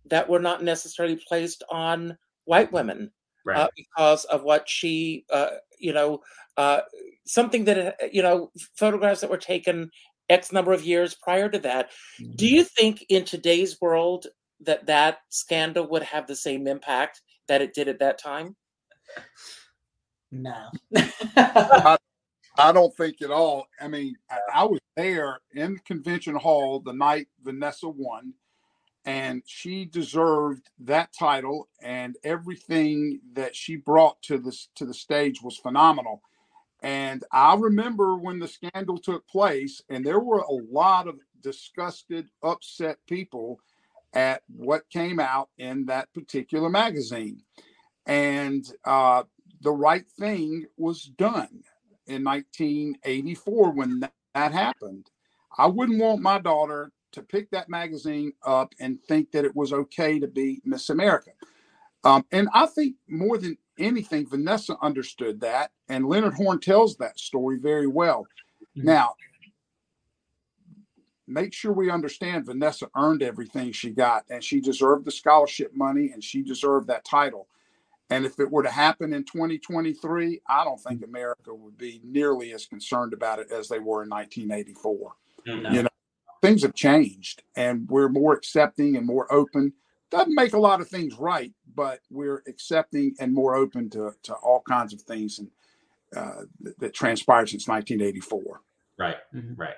that were not necessarily placed on white women Right. uh, because of what she, uh, you know, uh, something that uh, you know, photographs that were taken X number of years prior to that. Do you think in today's world that that scandal would have the same impact that it did at that time? No. I, I don't think at all. I mean, I, I was there in the convention hall the night Vanessa won, and she deserved that title, and everything that she brought to this to the stage was phenomenal. And I remember when the scandal took place, and there were a lot of disgusted, upset people at what came out in that particular magazine. And uh, the right thing was done in 1984 when that, that happened. I wouldn't want my daughter to pick that magazine up and think that it was okay to be Miss America. Um, and I think more than anything, Vanessa understood that, and Leonard Horn tells that story very well. Now, make sure we understand Vanessa earned everything she got, and she deserved the scholarship money, and she deserved that title. And if it were to happen in 2023, I don't think America would be nearly as concerned about it as they were in 1984. No. You know, things have changed and we're more accepting and more open. Doesn't make a lot of things right, but we're accepting and more open to, to all kinds of things and uh, that, that transpired since 1984. Right, right.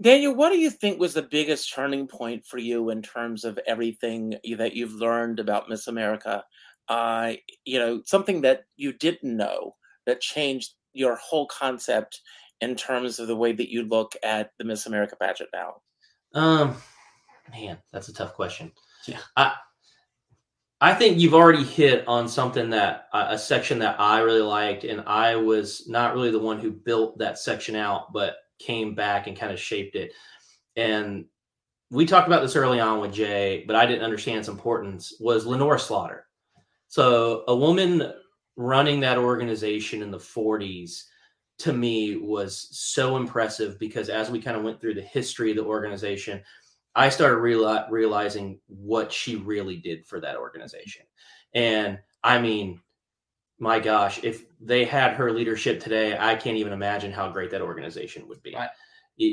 Daniel, what do you think was the biggest turning point for you in terms of everything that you've learned about Miss America? Uh, you know, something that you didn't know that changed your whole concept in terms of the way that you look at the Miss America pageant now? Um, man, that's a tough question. Yeah. I I think you've already hit on something that uh, a section that I really liked, and I was not really the one who built that section out, but came back and kind of shaped it. And we talked about this early on with Jay, but I didn't understand its importance. Was Lenora Slaughter? So a woman running that organization in the 40s to me was so impressive because as we kind of went through the history of the organization, I started reali- realizing what she really did for that organization. And I mean, my gosh, if they had her leadership today, I can't even imagine how great that organization would be. Right.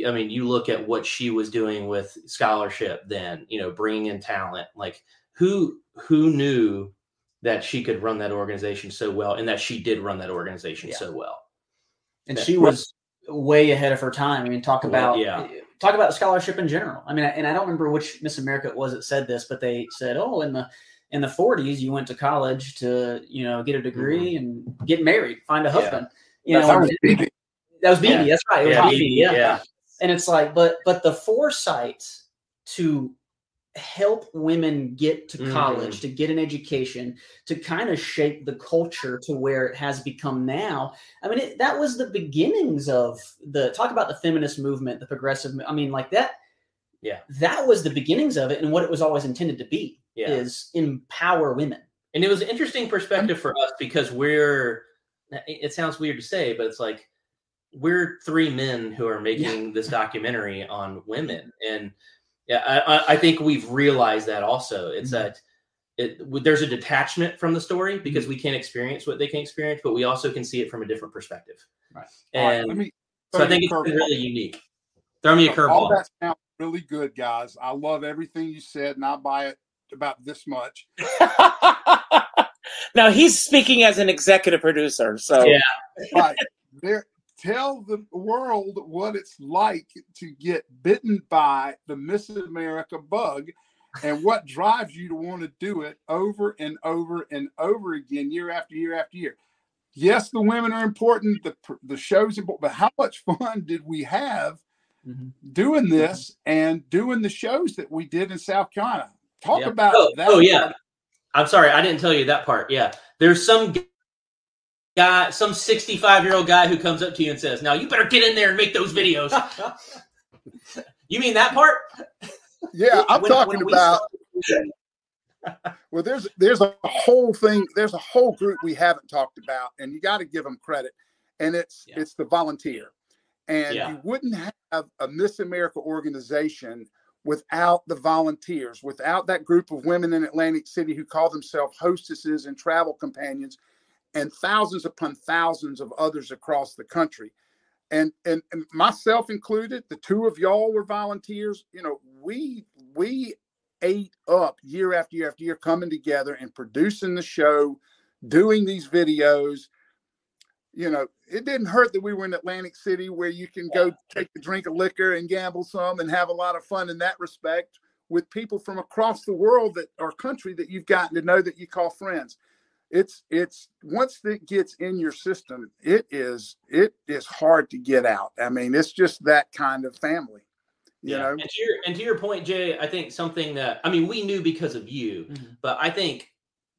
I mean, you look at what she was doing with scholarship then, you know, bringing in talent. Like who who knew that she could run that organization so well and that she did run that organization Yeah. so well. and That- she was way ahead of her time. I mean, talk about yeah. talk about scholarship in general. I mean, and I don't remember which Miss America it was that said this, but they said, "Oh, in the in the 40s, you went to college to you know get a degree and get married, find a Mm-hmm. Yeah. husband." You know, that was BB. that was BB. Yeah. That's right. It was Yeah, BB. BB, Yeah. yeah. And it's like, but but the foresight to help women get to Mhm. college, to get an education, to kind of shape the culture to where it has become now. I mean, it, that was the beginnings of the talk about the feminist movement, the progressive. I mean, like that. Yeah. That was the beginnings of it, and what it was always intended to be Yeah. is empower women. And it was an interesting perspective for us because we're it it sounds weird to say, but it's like we're three men who are making this documentary on women. And yeah, I, I- I think we've realized that also. It's Mhm. that it there's a detachment from the story because we can't experience what they can experience, but we also can see it from a different perspective. Right. All right, And let me so I think you it's been really unique. Throw me a curveball. All that sounds really good, guys. I love everything you said, and I buy it about this much. now he's speaking as an executive producer, so Yeah. Right. There, tell the world what it's like to get bitten by the Miss America bug and what drives you to want to do it over and over and over again, year after year after year. Yes, the women are important, the, the show's important, but how much fun did we have mm-hmm. doing mm-hmm. this and doing the shows that we did in South Carolina? Talk Yeah. about oh, that. oh yeah. I'm sorry, I didn't tell you that part. Yeah, there's some guy, some 65 year old guy who comes up to you and says, "Now you better get in there and make those videos." you mean that part? Yeah, I'm When- talking when about Well, there's there's a whole thing. There's a whole group we haven't talked about, and you got to give them credit. And it's Yeah. it's the volunteer, and Yeah. you wouldn't have a Miss America organization without the volunteers, without that group of women in Atlantic City who call themselves hostesses and travel companions, and thousands upon thousands of others across the country. And, and and myself included, the two of y'all were volunteers. You know, we we ate up year after year after year coming together and producing the show, doing these videos. You know, it didn't hurt that we were in Atlantic City where you can go take a drink of liquor and gamble some and have a lot of fun in that respect with people from across the world that or country that you've gotten to know that you call friends. It's it's once it gets in your system, it is it is hard to get out. I mean, it's just that kind of family. You know, And to your and to your point, Jay, I think something that I mean we knew because of you, Mhm. but I think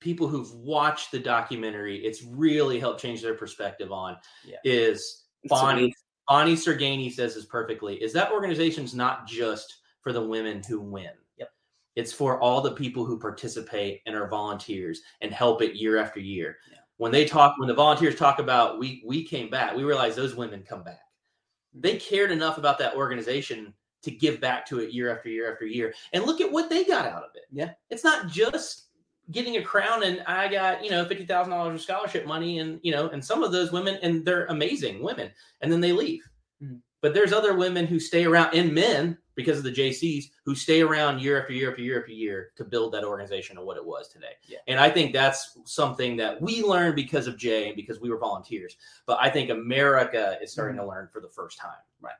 people who've watched the documentary, it's really helped change their perspective on Yeah. is Bonnie. Bonnie Sergani says this perfectly, is that organization's not just for the women who win. Yep. It's for all the people who participate and are volunteers and help it year after year. Yeah. When they talk, when the volunteers talk about we we came back, we realize those women come back. Mm-hmm. They cared enough about that organization to give back to it year after year after year. And look at what they got out of it. Yeah. It's not just getting a crown and I got, you know, $50,000 of scholarship money and, you know, and some of those women and they're amazing women and then they leave. Mhm. But there's other women who stay around and men because of the Jaycees who stay around year after year after year after year to build that organization and what it was today. Yeah. And I think that's something that we learned because of Jay and because we were volunteers. But I think America is starting to learn for the first time. Right.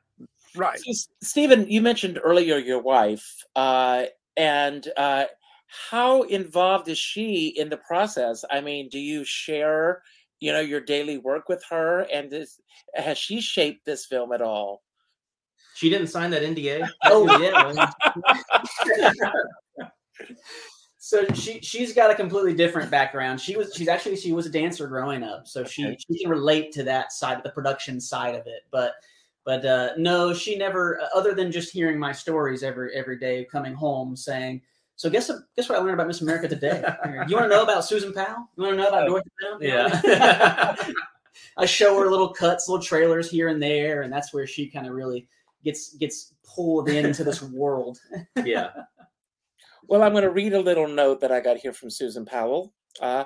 Right. So, Stephen, you mentioned earlier your wife, uh, and uh, how involved is she in the process? I mean, do you share, you know, your daily work with her, and is, has she shaped this film at all? She didn't sign that NDA. Oh yeah. so she she's got a completely different background. She was she's actually she was a dancer growing up, so she Okay. she can relate to that side, of the production side of it. But but uh, no, she never. Other than just hearing my stories every every day, coming home saying. So guess guess what I learned about Miss America today? You want to know about Susan Powell? You want to know about Dorothy Powell? Yeah. I show her little cuts, little trailers here and there, and that's where she kind of really gets gets pulled into this world. yeah. Well, I'm going to read a little note that I got here from Susan Powell. Uh,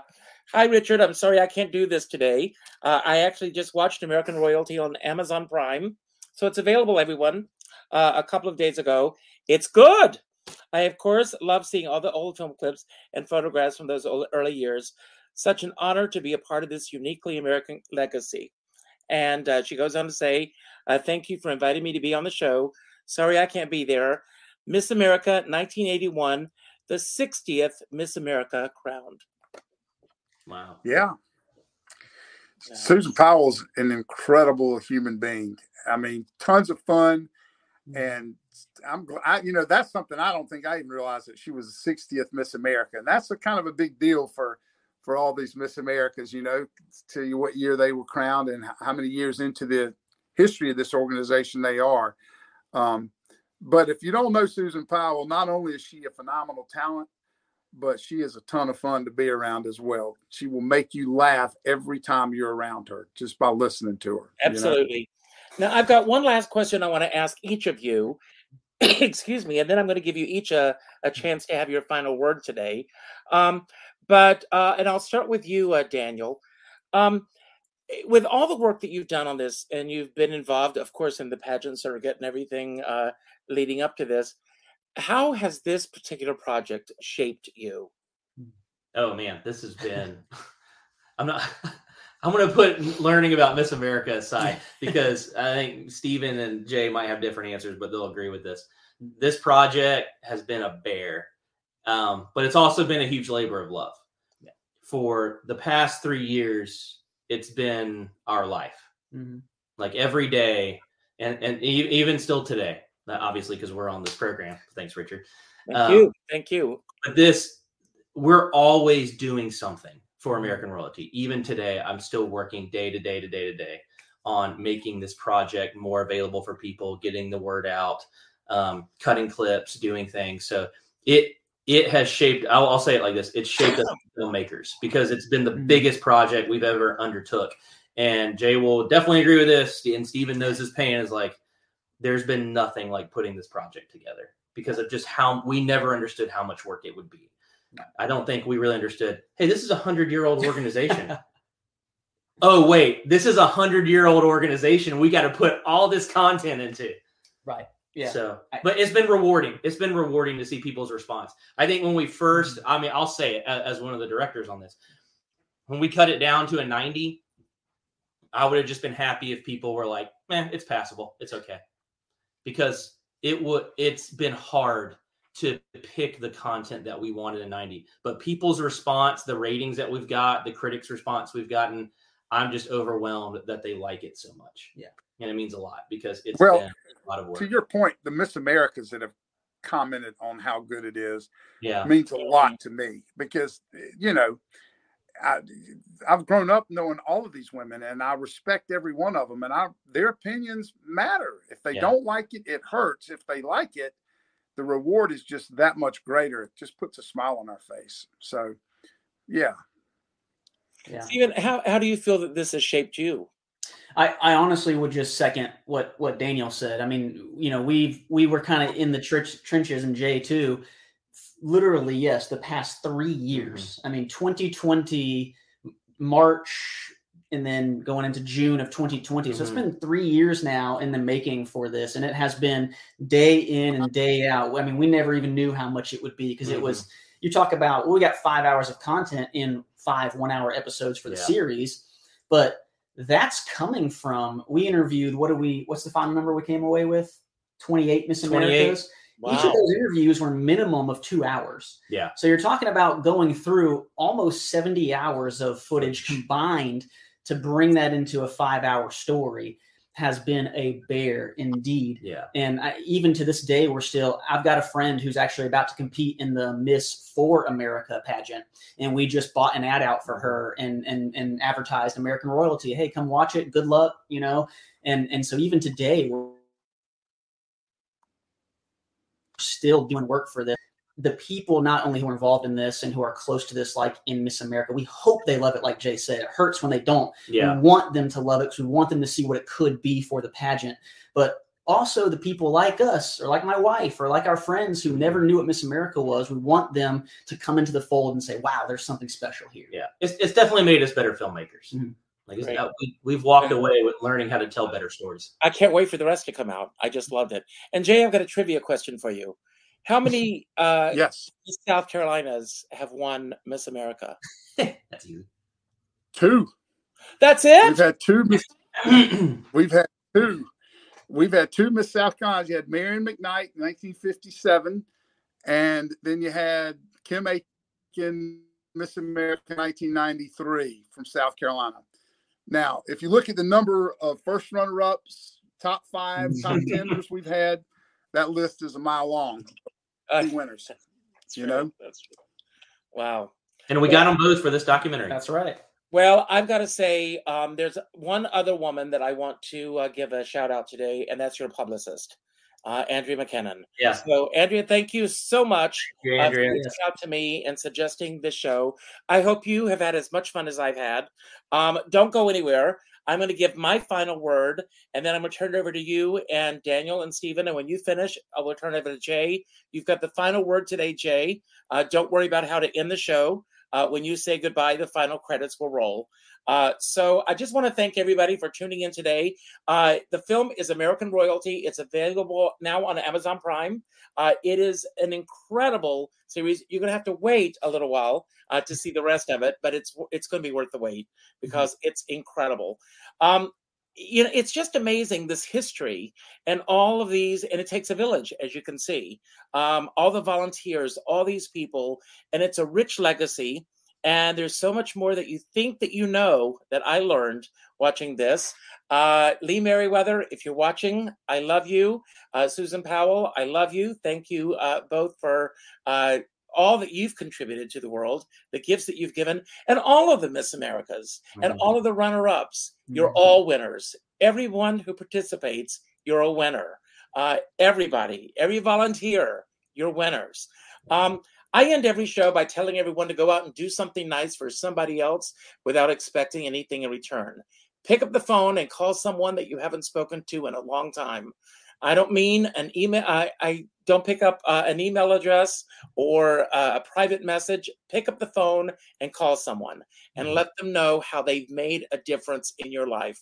Hi, Richard. I'm sorry I can't do this today. Uh, I actually just watched American Royalty on Amazon Prime, so it's available, everyone, uh, a couple of days ago. It's good. I, of course, love seeing all the old film clips and photographs from those old, early years. Such an honor to be a part of this uniquely American legacy. And uh, she goes on to say, uh, Thank you for inviting me to be on the show. Sorry I can't be there. Miss America 1981, the 60th Miss America crowned. Wow. Yeah. Susan Powell's an incredible human being. I mean, tons of fun. And I'm glad, I, you know, that's something I don't think I even realized that she was the 60th Miss America. And that's a kind of a big deal for, for all these Miss Americas, you know, tell you what year they were crowned and how many years into the history of this organization they are. Um, but if you don't know Susan Powell, not only is she a phenomenal talent, but she is a ton of fun to be around as well. She will make you laugh every time you're around her just by listening to her. you know? Now, I've got one last question I want to ask each of you. Excuse me. And then I'm going to give you each a, a chance to have your final word today. Um, but, uh, and I'll start with you, uh, Daniel. Um, with all the work that you've done on this, and you've been involved, of course, in the pageant surrogate and everything uh, leading up to this, how has this particular project shaped you? Oh man, this has been. I'm not. I'm going to put learning about Miss America aside because I think Stephen and Jay might have different answers, but they'll agree with this. This project has been a bear, um, but it's also been a huge labor of love. For the past three years, it's been our life. Mhm. Like every day, and and e- even still today. uh, Obviously, because we're on this program. Thanks, Richard. Thank Um, you. Thank you. but this we're always doing something for american royalty. Even today i'm still working day to day to day to day on making this project more available for people getting the word out um, cutting clips doing things. So it it has shaped I'll, I'll say it like this it's shaped us filmmakers because it's been the biggest project we've ever undertook. And jay will definitely agree with this and stephen knows his pain is like there's been nothing like putting this project together because of just how we never understood how much work it would be. I don't think we really understood. Hey, this is a hundred year old organization. oh wait, this is a hundred year old organization. We got to put all this content into. Right. Yeah. So, but it's been rewarding. It's been rewarding to see people's response. I think when we first, mm-hmm. I mean, I'll say it as one of the directors on this. When we cut it down to a 90, I would have just been happy if people were like, man, it's passable. It's okay. Because it would, it's been hard to pick the content that we wanted in 90. But people's response, the ratings that we've got, the critics' response we've gotten, I'm just overwhelmed that they like it so much. Yeah. And it means a lot because it's Well, been a lot of work. To your point, the Miss Americas that have commented on how good it is Yeah. means a lot to me because, you know, I, I've grown up knowing all of these women and I respect every one of them and I, their opinions matter. If they Yeah. don't like it, it hurts. If they like it, the reward is just that much greater. It just puts a smile on our face. So, yeah. Yeah. Stephen, how, how do you feel that this has shaped you? I, I honestly would just second what what Daniel said. I mean, you know, we've we were kind of in the trench, trenches and Jay too. Literally, yes, the past three years. Mm-hmm. I mean, 2020 March and then going into June of 2020. So it's mm-hmm. been three years now in the making for this, and it has been day in and day out. I mean, we never even knew how much it would be because it was. Mm-hmm. You talk about well, we got five hours of content in five one-hour episodes for the Yeah. series, but that's coming from we interviewed. What do we? What's the final number we came away with? 28 Miss 28. Americas. Each of those interviews were minimum of two hours. Yeah. So you're talking about going through almost 70 hours of footage combined to bring that into a five hour story has been a bear indeed. Yeah. And I, even to this day, we're still, I've got a friend who's actually about to compete in the Miss for America pageant. And we just bought an ad out for mm-hmm. her and, and, and advertised American royalty. Hey, come watch it. Good luck, you know? And, and so even today, we're still doing work for this. The people not only who are involved in this and who are close to this, like in Miss America, we hope they love it. Like Jay said, it hurts when they don't. Yeah. We want them to love it because we want them to see what it could be for the pageant. But also the people like us, or like my wife, or like our friends who never knew what Miss America was, we want them to come into the fold and say, "Wow, there's something special here." Yeah, it's, it's definitely made us better filmmakers. Mhm. Like Right. uh, we, we've walked away with learning how to tell better stories. I can't wait for the rest to come out. I just loved it. And Jay, I've got a trivia question for you. How many uh, Yes, South Carolinas have won Miss America? Two. That's it. We've it. had two. Miss, we've had two. We've had two Miss South Carolina. You had Marian McKnight in 1957, and then you had Kim Aiken, Miss America 1993 from South Carolina. Now, if you look at the number of first runner-ups, top five, top teners we've had, that list is a mile long. Uh, Two winners. that's you true. know? That's true. Wow. And we got them both for this documentary. That's right. Well, I've got to say, um, there's one other woman that I want to uh, give a shout out today, and that's your publicist, uh, Andrea McKinnon. Yeah. So, Andrea, thank you so much Thank you, uh, Andrea. for reaching out to me and suggesting this show. I hope you have had as much fun as I've had. Um, don't go anywhere. I'm going to give my final word, and then I'm going to turn it over to you and Daniel and Stephen. And when you finish, I will turn it over to Jay. You've got the final word today, Jay. Uh, don't worry about how to end the show. Uh, when you say goodbye, the final credits will roll. Uh, so I just want to thank everybody for tuning in today. Uh, the film is American Royalty. It's available now on Amazon Prime. Uh, it is an incredible series. You're going to have to wait a little while uh, to see the rest of it, but it's it's going to be worth the wait because it's incredible. Um, you know, it's just amazing this history and all of these, and it takes a village, as you can see. Um, all the volunteers, all these people, and it's a rich legacy. And there's so much more that you think that you know that I learned watching this. Uh, Lee Meriwether, if you're watching, I love you. Uh, Susan Powell, I love you. Thank you uh, both for uh, all that you've contributed to the world, the gifts that you've given, and all of the Miss Americas and Mhm. all of the runner ups. You're Mhm. all winners. Everyone who participates, you're a winner. Uh, everybody, every volunteer, you're winners. Um, I end every show by telling everyone to go out and do something nice for somebody else without expecting anything in return. Pick up the phone and call someone that you haven't spoken to in a long time. I don't mean an email. I, I don't pick up uh, an email address or uh, a private message. Pick up the phone and call someone and let them know how they've made a difference in your life.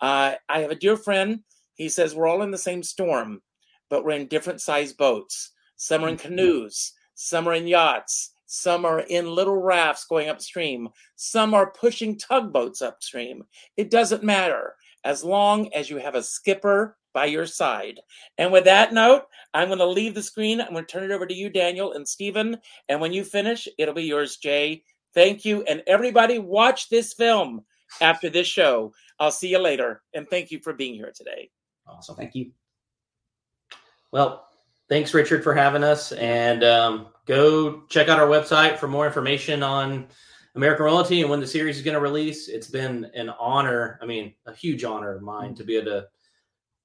Uh, I have a dear friend. He says we're all in the same storm, but we're in different sized boats. Some are in canoes, some are in yachts, some are in little rafts going upstream, some are pushing tugboats upstream. It doesn't matter as long as you have a skipper by your side. And with that note, I'm going to leave the screen. I'm going to turn it over to you, Daniel and Stephen. And when you finish, it'll be yours, Jay. Thank you. And everybody, watch this film after this show. I'll see you later. And thank you for being here today. Awesome. Thank you. Well, thanks, Richard, for having us. And um, go check out our website for more information on American Royalty and when the series is going to release. It's been an honor, I mean, a huge honor of mine to be able to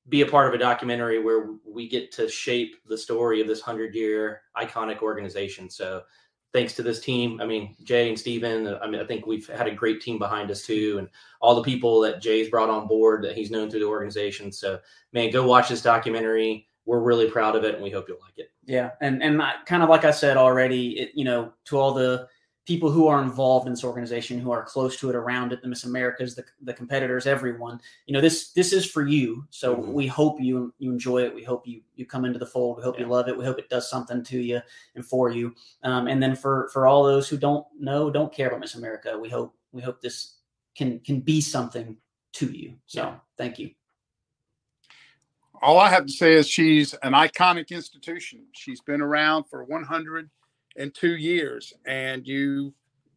be a part of a documentary where we get to shape the story of this 100 year iconic organization. So, thanks to this team. I mean, Jay and Stephen, I mean, I think we've had a great team behind us too, and all the people that Jay's brought on board that he's known through the organization. So, man, go watch this documentary. We're really proud of it, and we hope you'll like it. Yeah, and and I, kind of like I said already, it, you know, to all the people who are involved in this organization, who are close to it, around it, the Miss Americas, the, the competitors, everyone. You know, this this is for you. So Mhm. we hope you you enjoy it. We hope you you come into the fold. We hope you love it. We hope it does something to you and for you. Um, and then for for all those who don't know, don't care about Miss America, we hope we hope this can can be something to you. So Yeah. thank you. All I have to say is she's an iconic institution. She's been around for 102 years, and you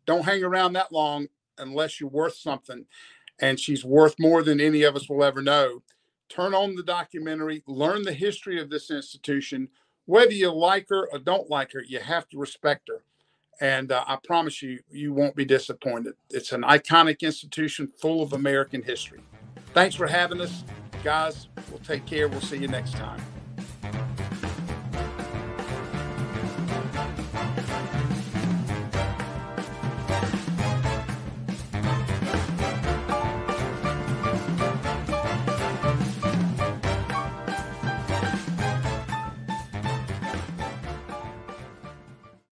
don't hang around that long unless you're worth something. And she's worth more than any of us will ever know. Turn on the documentary, learn the history of this institution. Whether you like her or don't like her, you have to respect her. And uh, I promise you, you won't be disappointed. It's an iconic institution full of American history. Thanks for having us guys. We'll take care. We'll see you next time.